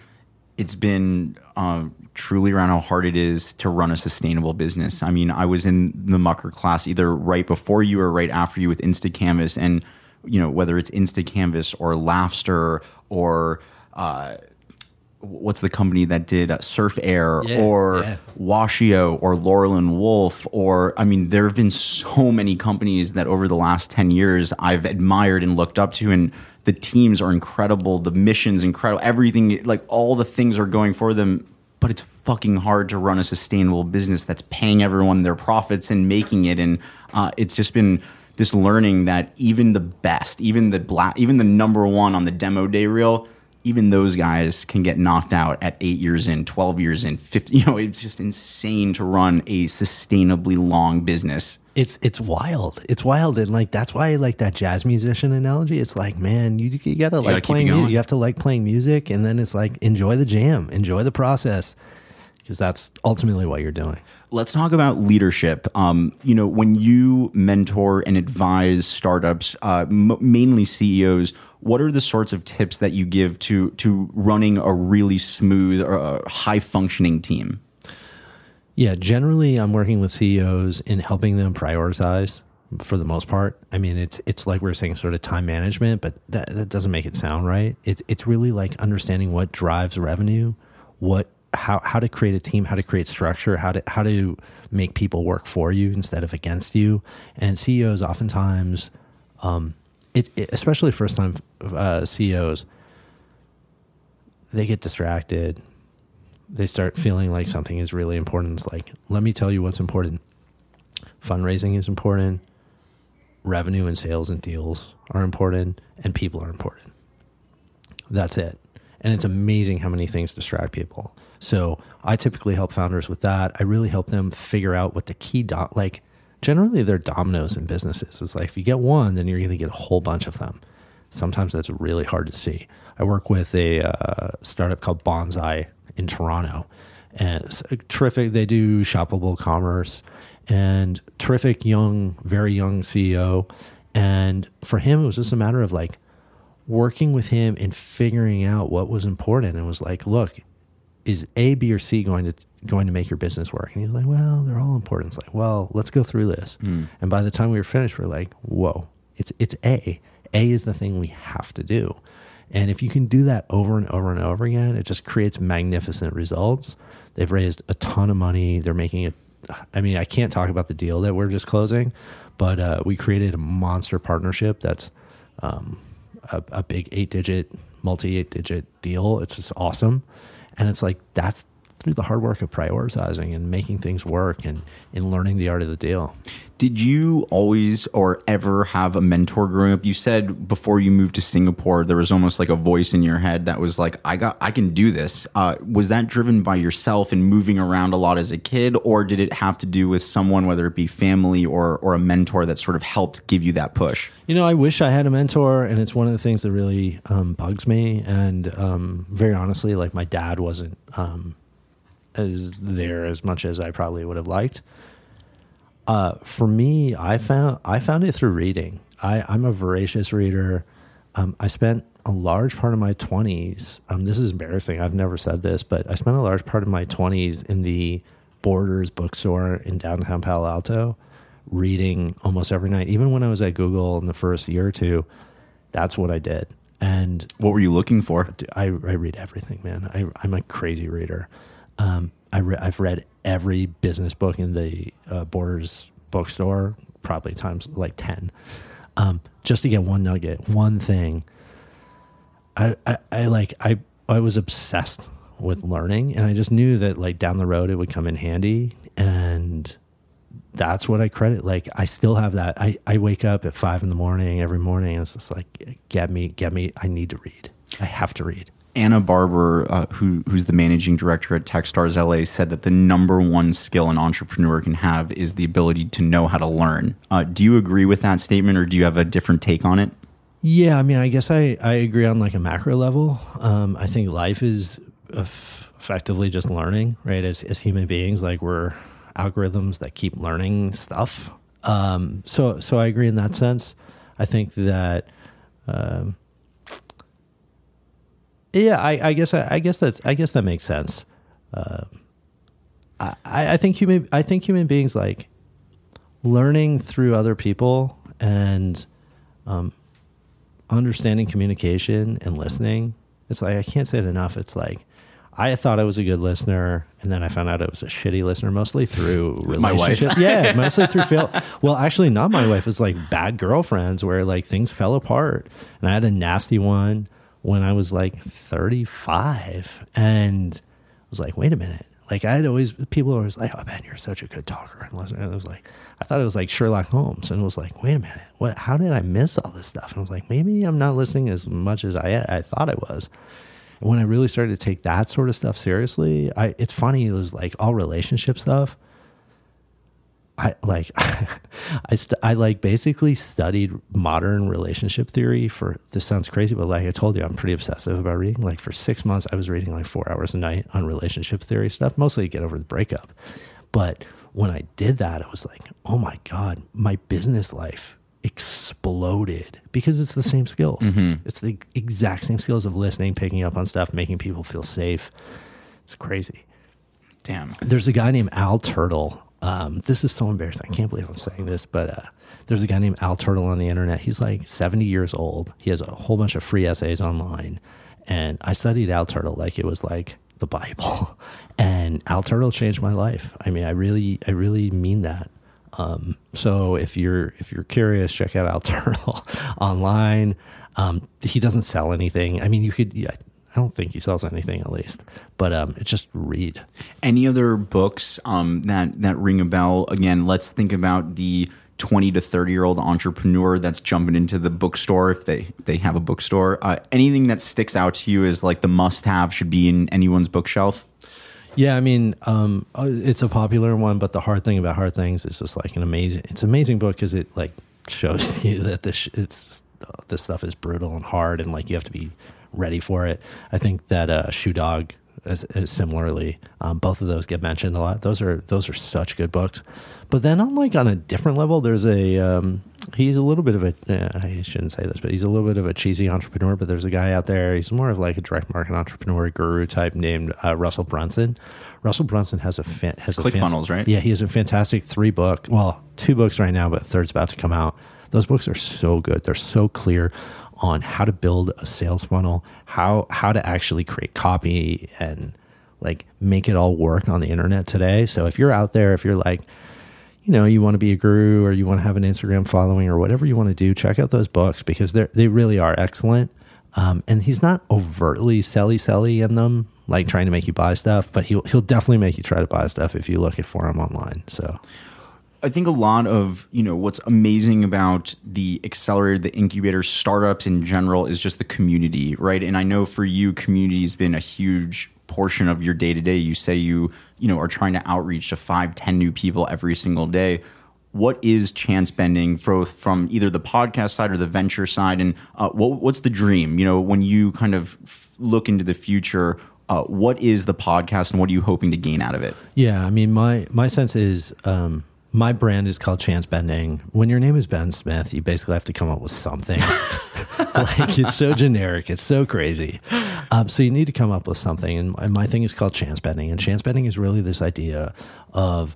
it's been uh, truly around how hard it is to run a sustainable business. I mean, I was in the Mucker class either right before you or right after you with InstaCanvas, and you know whether it's InstaCanvas or Laughster or uh, what's the company that did uh, Surf Air Yeah, or yeah. Washio or Laurel and Wolf or I mean there have been so many companies that over the last 10 years I've admired and looked up to and the teams are incredible the missions incredible everything like all the things are going for them but it's fucking hard to run a sustainable business that's paying everyone their profits and making it. And uh, it's just been this learning that even the best even the black even the number one on the demo day reel even those guys can get knocked out at eight years in, 12 years in, 50. [laughs] You know, it's just insane to run a sustainably long business. It's it's wild. It's wild, and like that's why I like that jazz musician analogy. It's like, man, you you gotta like gotta playing music. You have to like playing music, and then it's like enjoy the jam, enjoy the process, because that's ultimately what you're doing. Let's talk about leadership. Um, you know, when you mentor and advise startups, uh, m- mainly CEOs, what are the sorts of tips that you give to to running a really smooth, or uh, high functioning team? Yeah, generally, I'm working with CEOs in helping them prioritize for the most part. I mean, it's it's like we are saying, sort of time management, but that, that doesn't make it sound right. It's it's really like understanding what drives revenue, what how how to create a team, how to create structure, how to how to make people work for you instead of against you. And CEOs oftentimes, um, it, it especially first time uh, CEOs, they get distracted they start feeling like something is really important. It's like, let me tell you what's important. Fundraising is important, revenue and sales and deals are important, and people are important. That's it. And it's amazing how many things distract people. So I typically help founders with that. I really help them figure out what the key dot like generally they're dominoes in businesses. It's like if you get one, then you're going to get a whole bunch of them. Sometimes that's really hard to see. I work with a uh, startup called Bonsai in Toronto, and terrific. They do shoppable commerce, and terrific young, very young CEO. And for him, it was just a matter of like working with him and figuring out what was important. And was like, look, is A, B, or C going to going to make your business work? And he's like, well, they're all important. It's like, well, let's go through this. And by the time we were finished, we're like, whoa, it's it's A. A is the thing we have to do. And if you can do that over and over and over again, it just creates magnificent results. They've raised a ton of money. They're making it. I mean, I can't talk about the deal that we're just closing, but uh, we created a monster partnership that's um, a, a big eight digit, multi eight digit deal. It's just awesome. And it's like that's through the hard work of prioritizing and making things work and, and learning the art of the deal. Did you always or ever have a mentor growing up? You said before you moved to Singapore, there was almost like a voice in your head that was like, "I got, I can do this." Uh, was that driven by yourself and moving around a lot as a kid, or did it have to do with someone, whether it be family or or a mentor, that sort of helped give you that push? You know, I wish I had a mentor, and it's one of the things that really um, bugs me. And um, very honestly, like my dad wasn't um, as there as much as I probably would have liked. Uh, for me, I found I found it through reading. I, I'm a voracious reader. Um, I spent a large part of my 20s. Um, this is embarrassing. I've never said this, but I spent a large part of my 20s in the Borders bookstore in downtown Palo Alto, reading almost every night. Even when I was at Google in the first year or two, that's what I did. And What were you looking for? I, I read everything, man. I, I'm a crazy reader. Um, I re- I've read every business book in the uh, Borders bookstore, probably times like 10, um, just to get one nugget, one thing. I, I, I like, I, I was obsessed with learning and I just knew that like down the road it would come in handy. And that's what I credit. Like I still have that. I, I wake up at five in the morning every morning and it's just like, get me, get me. I need to read. I have to read. Anna Barber, uh, who who's the managing director at TechStars LA, said that the number one skill an entrepreneur can have is the ability to know how to learn. Uh, do you agree with that statement, or do you have a different take on it? Yeah, I mean, I guess I, I agree on like a macro level. Um, I think life is eff- effectively just learning, right? As, as human beings, like we're algorithms that keep learning stuff. Um, so, so I agree in that sense. I think that, um, yeah, I, I guess, I, I guess that's, I guess that makes sense. Uh, I, I think human, I think human beings like learning through other people and, um, understanding communication and listening. It's like I can't say it enough. It's like I thought I was a good listener, and then I found out I was a shitty listener, mostly through [laughs] relationship. yeah, mostly through fail. Well, actually, not my wife. It's like bad girlfriends where like things fell apart, and I had a nasty one when I was like thirty five, and I was like, wait a minute. Like I had always people were always like, "Oh man, you're such a good talker,". And I was like, I thought it was like Sherlock Holmes, and it was like, wait a minute, what? How did I miss all this stuff? And I was like, maybe I'm not listening as much as I I thought I was. And when I really started to take that sort of stuff seriously, I it's funny, it was like all relationship stuff. I like [laughs] I st- I like basically studied modern relationship theory for this sounds crazy but like I told you I'm pretty obsessive about reading. Like for 6 months I was reading like 4 hours a night on relationship theory stuff mostly to get over the breakup. But when I did that I was like oh my god my business life exploded because it's the same skills. Mm-hmm. It's the exact same skills of listening picking up on stuff making people feel safe. It's crazy. Damn. there's a guy named Al Turtle. Um, this is so embarrassing. I can't believe I'm saying this, but uh, there's a guy named Al Turtle on the internet. He's like 70 years old. He has a whole bunch of free essays online. And I studied Al Turtle like it was like the Bible. [laughs] And Al Turtle changed my life. I mean, I really, I really mean that. Um, so if you're if you're curious, check out Al [laughs] Turtle online. Um, he doesn't sell anything. I mean, you could. Don't think he sells anything at least, but um, it's just read. Any other books um, that that ring a bell? Again, let's think about the twenty to thirty year old entrepreneur that's jumping into the bookstore if they they have a bookstore. Uh, anything that sticks out to you is like the must have should be in anyone's bookshelf. Yeah, I mean, um, uh, it's a popular one, but the hard thing about hard things is just like an amazing. It's an amazing book because it like shows [laughs] you that this it's uh, this stuff is brutal and hard, and like you have to be ready for it. I think that uh, Shoe Dog is, is similarly. Um, both of those get mentioned a lot. Those are those are such good books. But then on like on a different level, there's a um, he's a little bit of a eh, I shouldn't say this, but he's a little bit of a cheesy entrepreneur. But there's a guy out there. He's more of like a direct market entrepreneur guru type named uh, Russell Brunson. Russell Brunson has a fan, has a ClickFunnels, right? Yeah, he has a fantastic three book. Well, two books right now, but third's about to come out. Those books are so good. They're so clear on how to build a sales funnel, how how to actually create copy and like make it all work on the internet today. So if you're out there, if you're like, you know, you want to be a guru or you want to have an Instagram following or whatever you want to do, check out those books because they they really are excellent. Um, and he's not overtly selly selly in them, like trying to make you buy stuff, but he'll he'll definitely make you try to buy stuff if you look at for him online. So I think a lot of you know what's amazing about the accelerator, the incubator, startups in general is just the community, right? And I know for you, community has been a huge portion of your day to day. You say you you know are trying to outreach to five, ten new people every single day. What is chance bending for, from either the podcast side or the venture side, and uh, what, what's the dream? You know, when you kind of look into the future, uh, what is the podcast, and what are you hoping to gain out of it? Yeah, I mean, my my sense is um, my brand is called Chance Bending. When your name is Ben Smith, you basically have to come up with something. [laughs] like it's so generic, it's so crazy. Um, so you need to come up with something. And my, my thing is called Chance Bending, and Chance Bending is really this idea of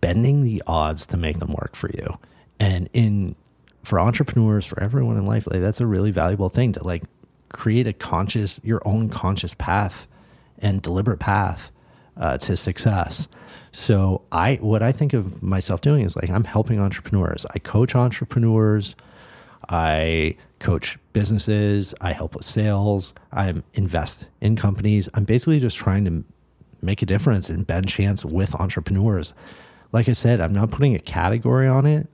bending the odds to make them work for you. And in for entrepreneurs, for everyone in life, like that's a really valuable thing to like create a conscious, your own conscious path and deliberate path uh, to success. So I, what I think of myself doing is like I'm helping entrepreneurs. I coach entrepreneurs. I coach businesses. I help with sales. I invest in companies. I'm basically just trying to make a difference and bend chance with entrepreneurs. Like I said, I'm not putting a category on it.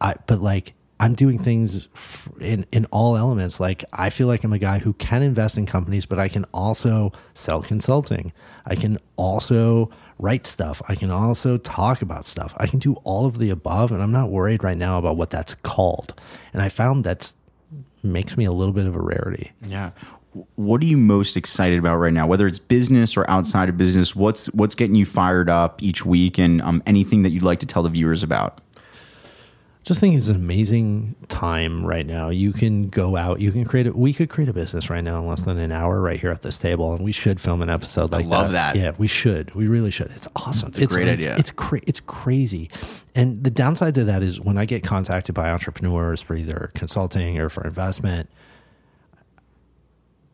I, but like I'm doing things in in all elements. Like I feel like I'm a guy who can invest in companies, but I can also sell consulting. I can also write stuff. I can also talk about stuff. I can do all of the above, and I'm not worried right now about what that's called. And I found that makes me a little bit of a rarity. Yeah. What are you most excited about right now? Whether it's business or outside of business, what's what's getting you fired up each week, and um, anything that you'd like to tell the viewers about? Just think it's an amazing time right now. You can go out, you can create it. We could create a business right now in less than an hour right here at this table, and we should film an episode like I love that. Yeah, we should. We really should. It's awesome. It's a great like- idea. It's cra- it's crazy. And the downside to that is when I get contacted by entrepreneurs for either consulting or for investment,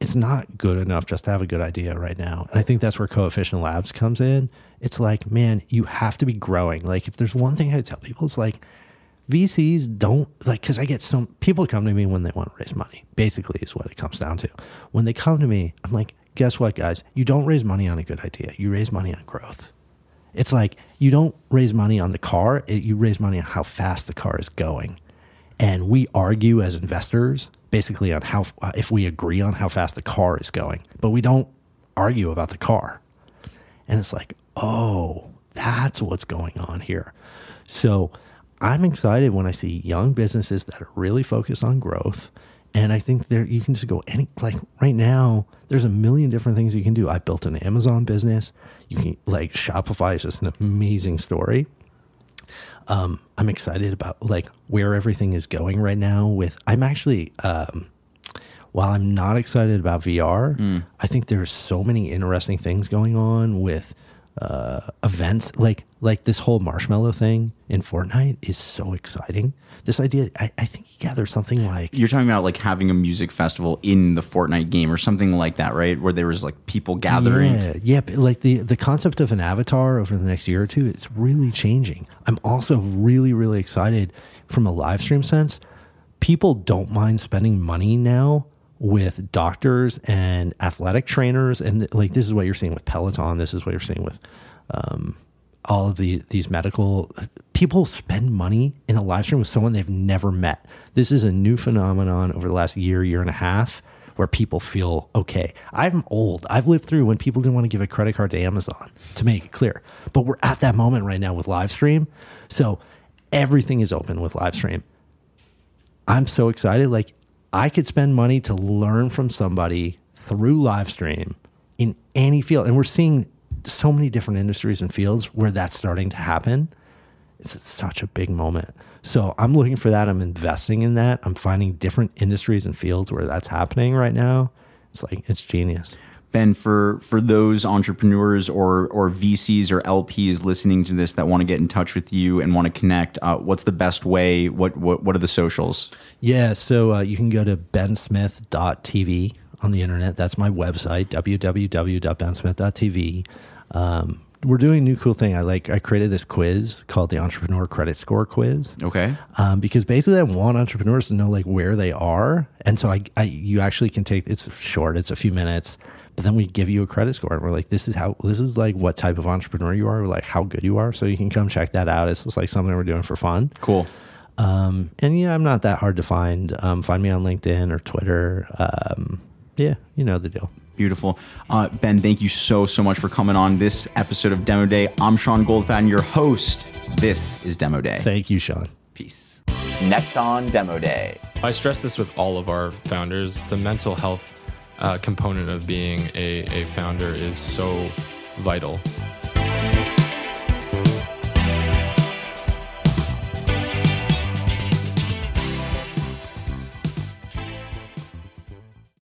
it's not good enough just to have a good idea right now. And I think that's where Coefficient Labs comes in. It's like, man, you have to be growing. Like, if there's one thing I tell people, it's like, VCs don't like because I get some people come to me when they want to raise money. Basically, is what it comes down to. When they come to me, I'm like, guess what, guys? You don't raise money on a good idea. You raise money on growth. It's like you don't raise money on the car. It, you raise money on how fast the car is going. And we argue as investors basically on how if we agree on how fast the car is going, but we don't argue about the car. And it's like, oh, that's what's going on here. So I'm excited when I see young businesses that are really focused on growth. And I think there you can just go any like right now, there's a million different things you can do. I built an Amazon business. You can like Shopify is just an amazing story. Um, I'm excited about like where everything is going right now with I'm actually um, while I'm not excited about VR, I think there's so many interesting things going on with uh, events like like this whole Marshmello thing in Fortnite is so exciting. This idea, I, I think, yeah, there's something like You're talking about like having a music festival in the Fortnite game or something like that, right? Where there was like people gathering. Yeah, yeah, like the the concept of an avatar over the next year or two, it's really changing. I'm also really really excited from a live stream sense. People don't mind spending money now with doctors and athletic trainers, and like this is what you're seeing with Peloton. This is what you're seeing with um, all of the these medical people spend money in a live stream with someone they've never met. This is a new phenomenon over the last year, year and a half where people feel okay. I'm old. I've lived through when people didn't want to give a credit card to Amazon to make it clear. But we're at that moment right now with live stream. So everything is open with live stream. I'm so excited. Like I could spend money to learn from somebody through live stream in any field. And we're seeing so many different industries and fields where that's starting to happen. It's such a big moment. So I'm looking for that. I'm investing in that. I'm finding different industries and fields where that's happening right now. It's like it's genius. Ben, for for those entrepreneurs or or VCs or LPs listening to this that want to get in touch with you and want to connect, uh, what's the best way? What what what are the socials? Yeah, so uh, you can go to bensmith.tv on the internet. That's my website, www.bensmith.tv. Um, we're doing a new cool thing. I like. I created this quiz called the Entrepreneur Credit Score Quiz. Okay. Um, because basically, I want entrepreneurs to know like where they are, and so I, I, you actually can take. It's short. It's a few minutes, but then we give you a credit score, and we're like, this is how. This is like what type of entrepreneur you are, like how good you are. So you can come check that out. It's just like something we're doing for fun. Cool. Um, and yeah, I'm not that hard to find. Um, find me on LinkedIn or Twitter. Um, yeah, you know the deal. Beautiful. Uh, ben, thank you so, so much for coming on this episode of Demo Day. I'm Sean Goldfaden, your host. This is Demo Day. Thank you, Sean. Peace. Next on Demo Day. I stress this with all of our founders. The mental health uh, component of being a, a founder is so vital.